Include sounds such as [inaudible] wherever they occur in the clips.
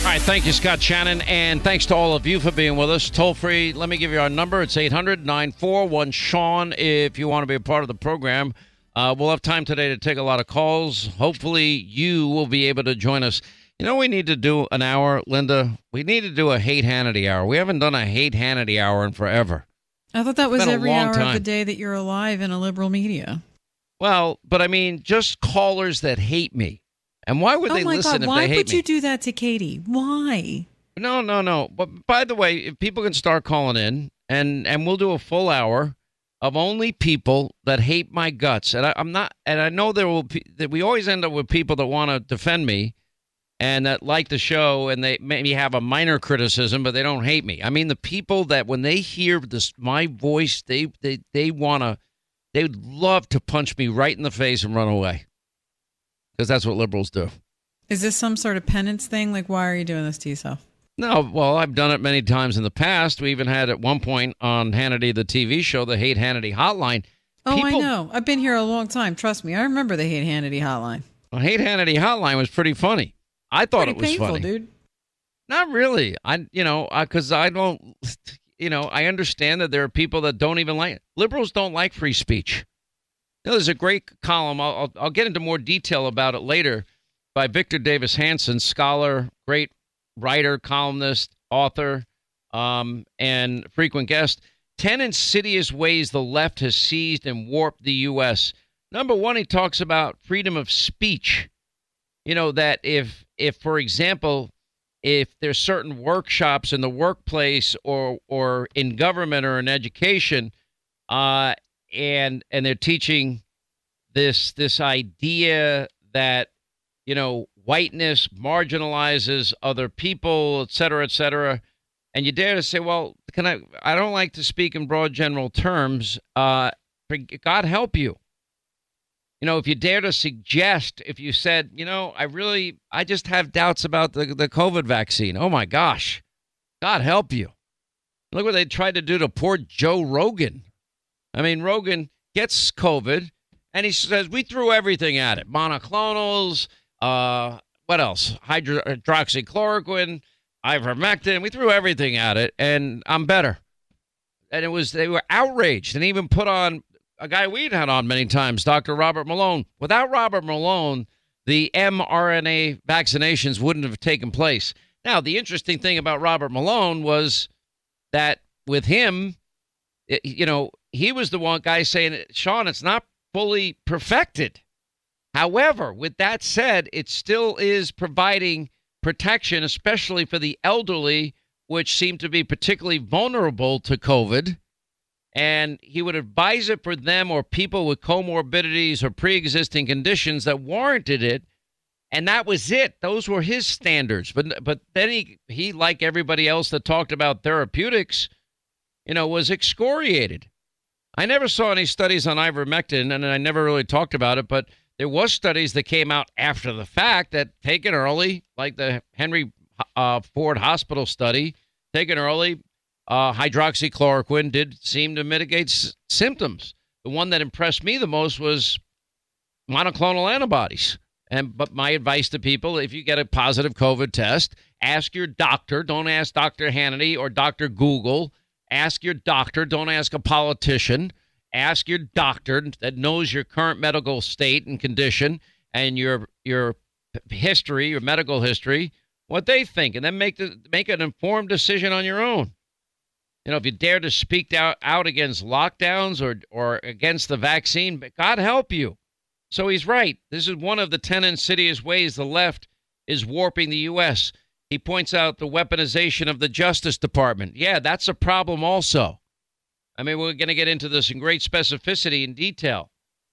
All right, thank you, Scott Shannon, and thanks to all of you for being with us. Toll free, let me give you our number. It's 800 941 Sean if you want to be a part of the program. Uh, we'll have time today to take a lot of calls. Hopefully, you will be able to join us. You know, we need to do an hour, Linda. We need to do a hate Hannity hour. We haven't done a hate Hannity hour in forever. I thought that was every hour of the day that you're alive in a liberal media. Well, but I mean, just callers that hate me. And why would oh they listen God, if why they hate would me? you do that to Katie? Why? No, no, no. But by the way, if people can start calling in, and and we'll do a full hour of only people that hate my guts, and I, I'm not, and I know there will be that we always end up with people that want to defend me, and that like the show, and they maybe have a minor criticism, but they don't hate me. I mean, the people that when they hear this my voice, they they they want to, they would love to punch me right in the face and run away, because that's what liberals do. Is this some sort of penance thing? Like, why are you doing this to yourself? No, well, I've done it many times in the past. We even had at one point on Hannity, the TV show, the Hate Hannity Hotline. Oh, I know. I've been here a long time. Trust me. I remember the Hate Hannity hotline. Well, Hate Hannity Hotline was pretty funny. I thought Pretty it was painful, funny. dude. Not really. I, you know, because I don't, [laughs] you know, I understand that there are people that don't even like liberals don't like free speech. Know, there's a great column. I'll, I'll, I'll get into more detail about it later by Victor Davis Hanson, scholar, great writer, columnist, author, um, and frequent guest. 10 insidious ways the left has seized and warped the U.S. Number one, he talks about freedom of speech. You know, that if, if for example, if there's certain workshops in the workplace or, or in government or in education, uh, and and they're teaching this this idea that you know whiteness marginalizes other people, et cetera, et cetera, and you dare to say, well, can I? I don't like to speak in broad general terms. Uh, God help you. You know, if you dare to suggest, if you said, you know, I really, I just have doubts about the the COVID vaccine. Oh my gosh, God help you. Look what they tried to do to poor Joe Rogan. I mean, Rogan gets COVID, and he says we threw everything at it: monoclonals, uh, what else? Hydro- hydroxychloroquine, ivermectin. We threw everything at it, and I'm better. And it was they were outraged, and even put on a guy we'd had on many times, Dr. Robert Malone. Without Robert Malone, the mRNA vaccinations wouldn't have taken place. Now, the interesting thing about Robert Malone was that with him, it- you know, he was the one guy saying, Sean, it's not fully perfected. However, with that said, it still is providing protection, especially for the elderly, which seem to be particularly vulnerable to COVID. And he would advise it for them or people with comorbidities or pre existing conditions that warranted it. And that was it. Those were his standards. But but then he he like everybody else that talked about therapeutics, you know, was excoriated. I never saw any studies on ivermectin, and I never really talked about it. But there was studies that came out after the fact that taken early, like the Henry uh, Ford Hospital study, taken early, uh, hydroxychloroquine did seem to mitigate s- symptoms. The one that impressed me the most was monoclonal antibodies. And but my advice to people: if you get a positive COVID test, ask your doctor. Don't ask Dr. Hannity or Dr. Google. Ask your doctor. Don't ask a politician. Ask your doctor that knows your current medical state and condition and your your history, your medical history, what they think, and then make the make an informed decision on your own. You know, if you dare to speak out, out against lockdowns or or against the vaccine, God help you. So he's right. This is one of the 10 insidious ways the left is warping the U.S. He points out the weaponization of the Justice Department. Yeah, that's a problem also. I mean, we're going to get into this in great specificity and detail.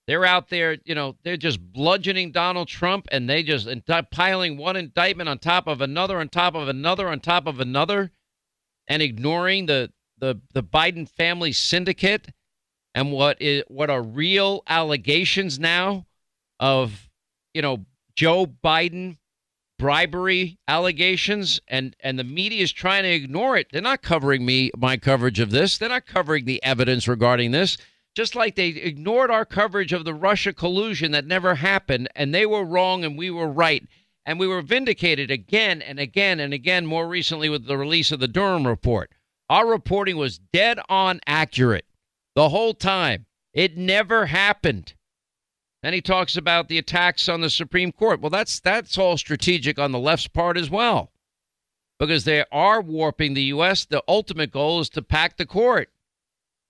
They're out there, you know, they're just bludgeoning Donald Trump and they just piling one indictment on top of another, on top of another, on top of another, and ignoring the the the Biden family syndicate and what is what are real allegations now of, you know, Joe Biden bribery allegations and and the media is trying to ignore it. They're not covering me my coverage of this. They're not covering the evidence regarding this. Just like they ignored our coverage of the Russia collusion that never happened and they were wrong and we were right. And we were vindicated again and again and again more recently with the release of the Durham report. Our reporting was dead on accurate the whole time. It never happened. Then he talks about the attacks on the Supreme Court. Well, that's that's all strategic on the left's part as well. Because they are warping the US. The ultimate goal is to pack the court.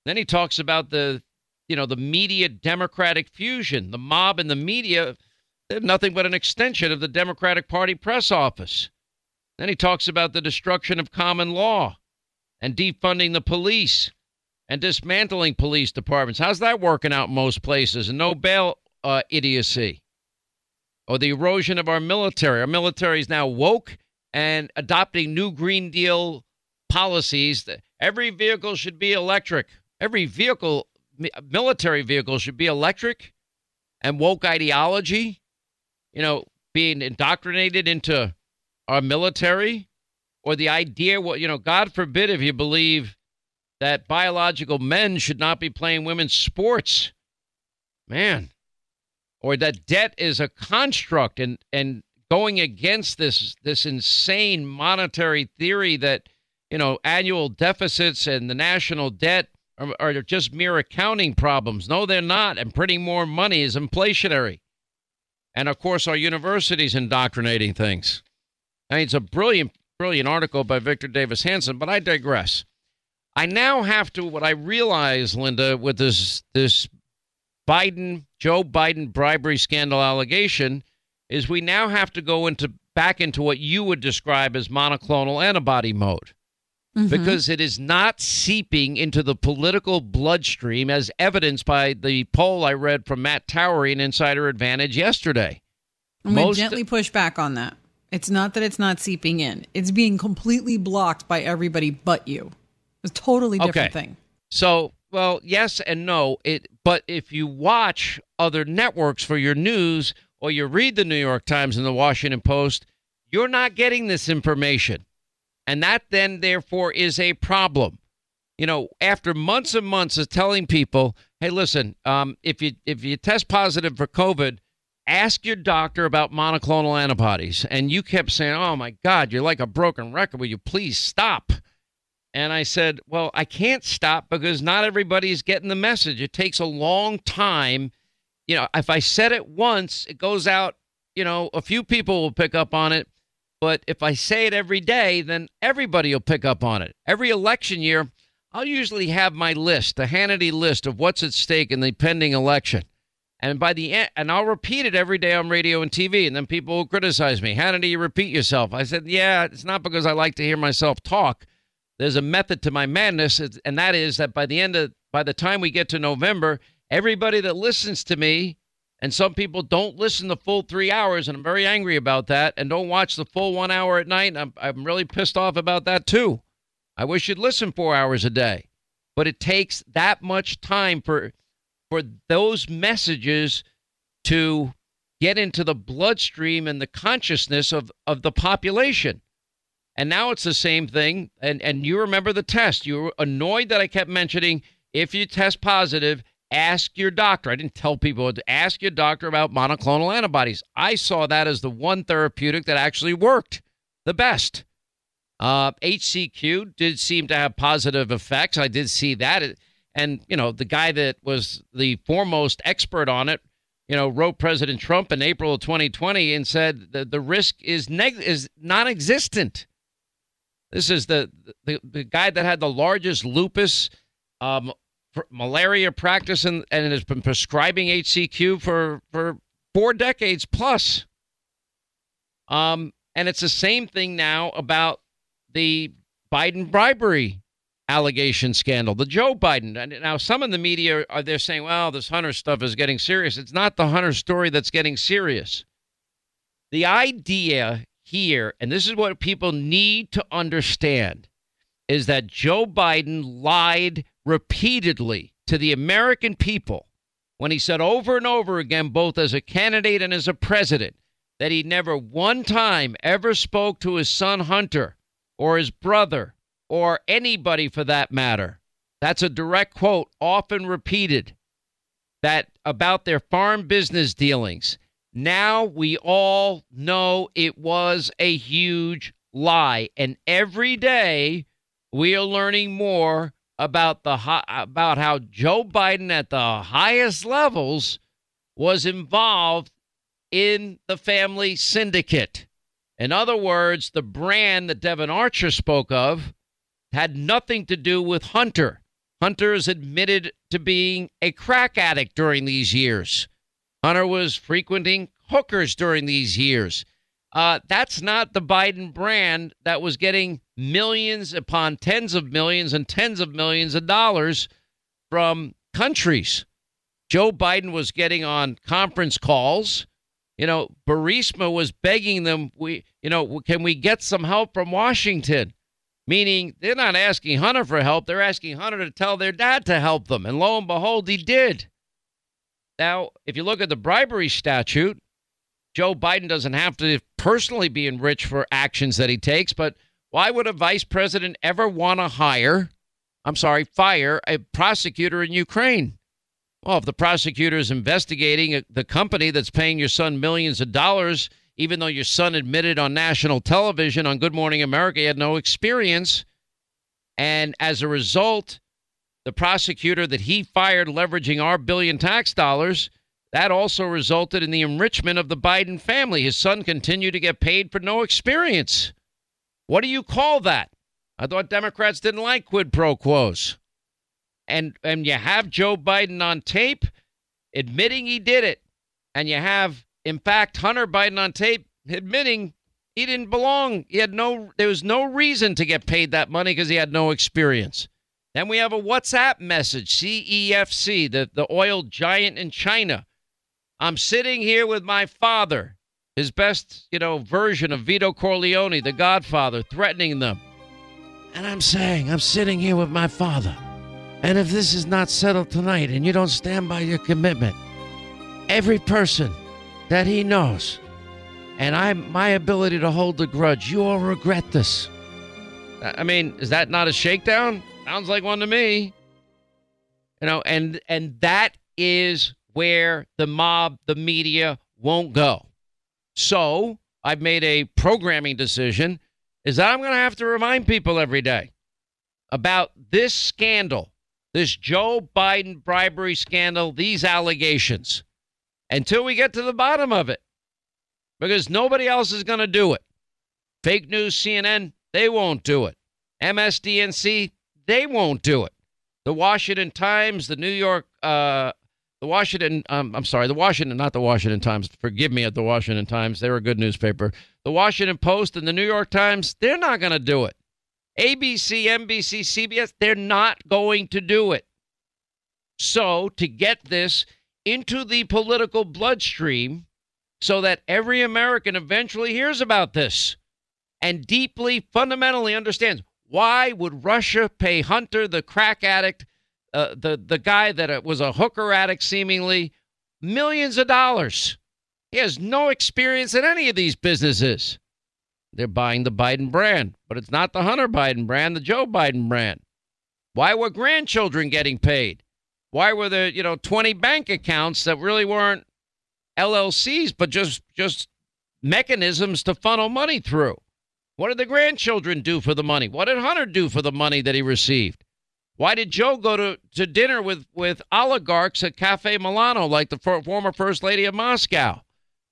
Then he talks about the you know, the media democratic fusion. The mob and the media they're nothing but an extension of the Democratic Party press office. Then he talks about the destruction of common law and defunding the police and dismantling police departments. How's that working out in most places? And no bail uh, idiocy or the erosion of our military. Our military is now woke and adopting new Green Deal policies. Every vehicle should be electric. Every vehicle, military vehicle, should be electric and woke ideology, you know, being indoctrinated into our military or the idea, what, you know, God forbid if you believe that biological men should not be playing women's sports. Man, or that debt is a construct and and going against this this insane monetary theory that you know annual deficits and the national debt are, are just mere accounting problems. No, they're not. And printing more money is inflationary. And of course, our universities indoctrinating things. I mean, it's a brilliant, brilliant article by Victor Davis Hanson, but I digress. I now have to what I realize, Linda, with this this Biden, Joe Biden bribery scandal allegation is we now have to go into back into what you would describe as monoclonal antibody mode. Mm-hmm. Because it is not seeping into the political bloodstream as evidenced by the poll I read from Matt Towery in Insider Advantage yesterday. I'm going to gently push back on that. It's not that it's not seeping in. It's being completely blocked by everybody but you. It's a totally different okay. thing. So well, yes and no. It, but if you watch other networks for your news or you read the New York Times and the Washington Post, you're not getting this information. And that then, therefore, is a problem. You know, after months and months of telling people, hey, listen, um, if you if you test positive for COVID, ask your doctor about monoclonal antibodies. And you kept saying, oh my God, you're like a broken record. Will you please stop? And I said, Well, I can't stop because not everybody's getting the message. It takes a long time. You know, if I said it once, it goes out, you know, a few people will pick up on it. But if I say it every day, then everybody will pick up on it. Every election year, I'll usually have my list, the Hannity list of what's at stake in the pending election. And by the end, and I'll repeat it every day on radio and TV. And then people will criticize me. Hannity, you repeat yourself. I said, yeah, it's not because I like to hear myself talk there's a method to my madness, and that is that by the end of by the time we get to November, everybody that listens to me, and some people don't listen the full three hours, and I'm very angry about that, and don't watch the full one hour at night. I'm I'm really pissed off about that too. I wish you'd listen four hours a day, but it takes that much time for for those messages to get into the bloodstream and the consciousness of, of the population. And now it's the same thing. And and you remember the test. You were annoyed that I kept mentioning if you test positive, ask your doctor. I didn't tell people to ask your doctor about monoclonal antibodies. I saw that as the one therapeutic that actually worked the best. Uh, HCQ did seem to have positive effects. I did see that. And, you know, the guy that was the foremost expert on it, you know, wrote President Trump in April of 2020 and said that the risk is neg- is non existent. This is the the, the guy that had the largest lupus um, malaria practice and, and has been prescribing HCQ for for four decades plus. Um, and it's the same thing now about the Biden bribery allegation scandal, the Joe Biden. And now some in the media are they're saying, well, this Hunter stuff is getting serious. It's not the Hunter story that's getting serious. The idea here, and this is what people need to understand, is that Joe Biden lied repeatedly to the American people when he said over and over again, both as a candidate and as a president, that he never one time ever spoke to his son Hunter or his brother or anybody for that matter. That's a direct quote, often repeated, that about their farm business dealings. Now we all know it was a huge lie. And every day we are learning more about the about how Joe Biden at the highest levels was involved in the family syndicate. In other words, the brand that Devon Archer spoke of had nothing to do with Hunter. Hunter is admitted to being a crack addict during these years. Hunter was frequenting hookers during these years. Uh, that's not the Biden brand that was getting millions upon tens of millions and tens of millions of dollars from countries. Joe Biden was getting on conference calls. You know, Burisma was begging them, we, you know, can we get some help from Washington? Meaning they're not asking Hunter for help, they're asking Hunter to tell their dad to help them. And lo and behold, he did. Now, if you look at the bribery statute, Joe Biden doesn't have to personally be enriched for actions that he takes, but why would a vice president ever want to hire, I'm sorry, fire a prosecutor in Ukraine? Well, if the prosecutor is investigating uh, the company that's paying your son millions of dollars, even though your son admitted on national television on Good Morning America he had no experience, and as a result, the prosecutor that he fired leveraging our billion tax dollars that also resulted in the enrichment of the Biden family. His son continued to get paid for no experience. What do you call that? I thought Democrats didn't like quid pro quos. And and you have Joe Biden on tape admitting he did it. And you have in fact Hunter Biden on tape admitting he didn't belong. He had no there was no reason to get paid that money because he had no experience. Then we have a WhatsApp message, CEFC, the, the oil giant in China, I'm sitting here with my father, his best, you know, version of Vito Corleone, the Godfather, threatening them. And I'm saying, I'm sitting here with my father. And if this is not settled tonight and you don't stand by your commitment, every person that he knows and I my ability to hold the grudge, you will regret this. I mean, is that not a shakedown? Sounds like one to me. You know, and and that is where the mob, the media won't go. So I've made a programming decision is that I'm going to have to remind people every day about this scandal, this Joe Biden bribery scandal, these allegations, until we get to the bottom of it. Because nobody else is going to do it. Fake news CNN, they won't do it. MSDNC, they won't do it. The Washington Times, the New York uh, the Washington, um, I'm sorry, the Washington, not the Washington Times. Forgive me at the Washington Times. They're a good newspaper. The Washington Post and the New York Times, they're not going to do it. ABC, NBC, CBS, they're not going to do it. So, to get this into the political bloodstream so that every American eventually hears about this and deeply, fundamentally understands why would Russia pay Hunter, the crack addict, uh, the the guy that uh, was a hooker addict, seemingly millions of dollars. He has no experience in any of these businesses. They're buying the Biden brand, but it's not the Hunter Biden brand, the Joe Biden brand. Why were grandchildren getting paid? Why were there, you know, 20 bank accounts that really weren't LLCs, but just just mechanisms to funnel money through? What did the grandchildren do for the money? What did Hunter do for the money that he received? Why did Joe go to, to dinner with, with oligarchs at Cafe Milano like the for, former First Lady of Moscow?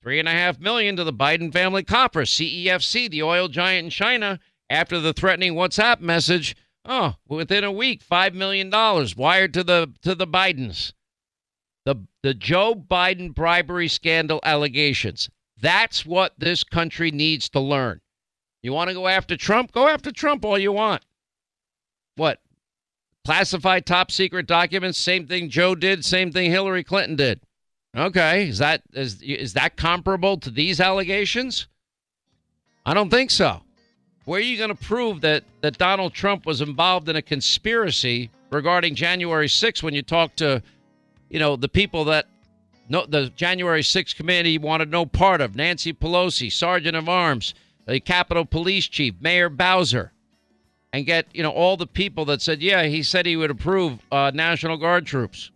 Three and a half million to the Biden family coffers. CEFC, the oil giant in China, after the threatening WhatsApp message, oh, within a week, five million dollars wired to the to the Bidens. The the Joe Biden bribery scandal allegations. That's what this country needs to learn. You want to go after Trump? Go after Trump all you want. What? Classified top secret documents, same thing Joe did, same thing Hillary Clinton did. Okay, is that is is that comparable to these allegations? I don't think so. Where are you going to prove that that Donald Trump was involved in a conspiracy regarding January 6th when you talk to, you know, the people that no the January 6th committee wanted no part of Nancy Pelosi, Sergeant of Arms, the Capitol Police Chief, Mayor Bowser, and get you know all the people that said, yeah, he said he would approve uh, National Guard troops.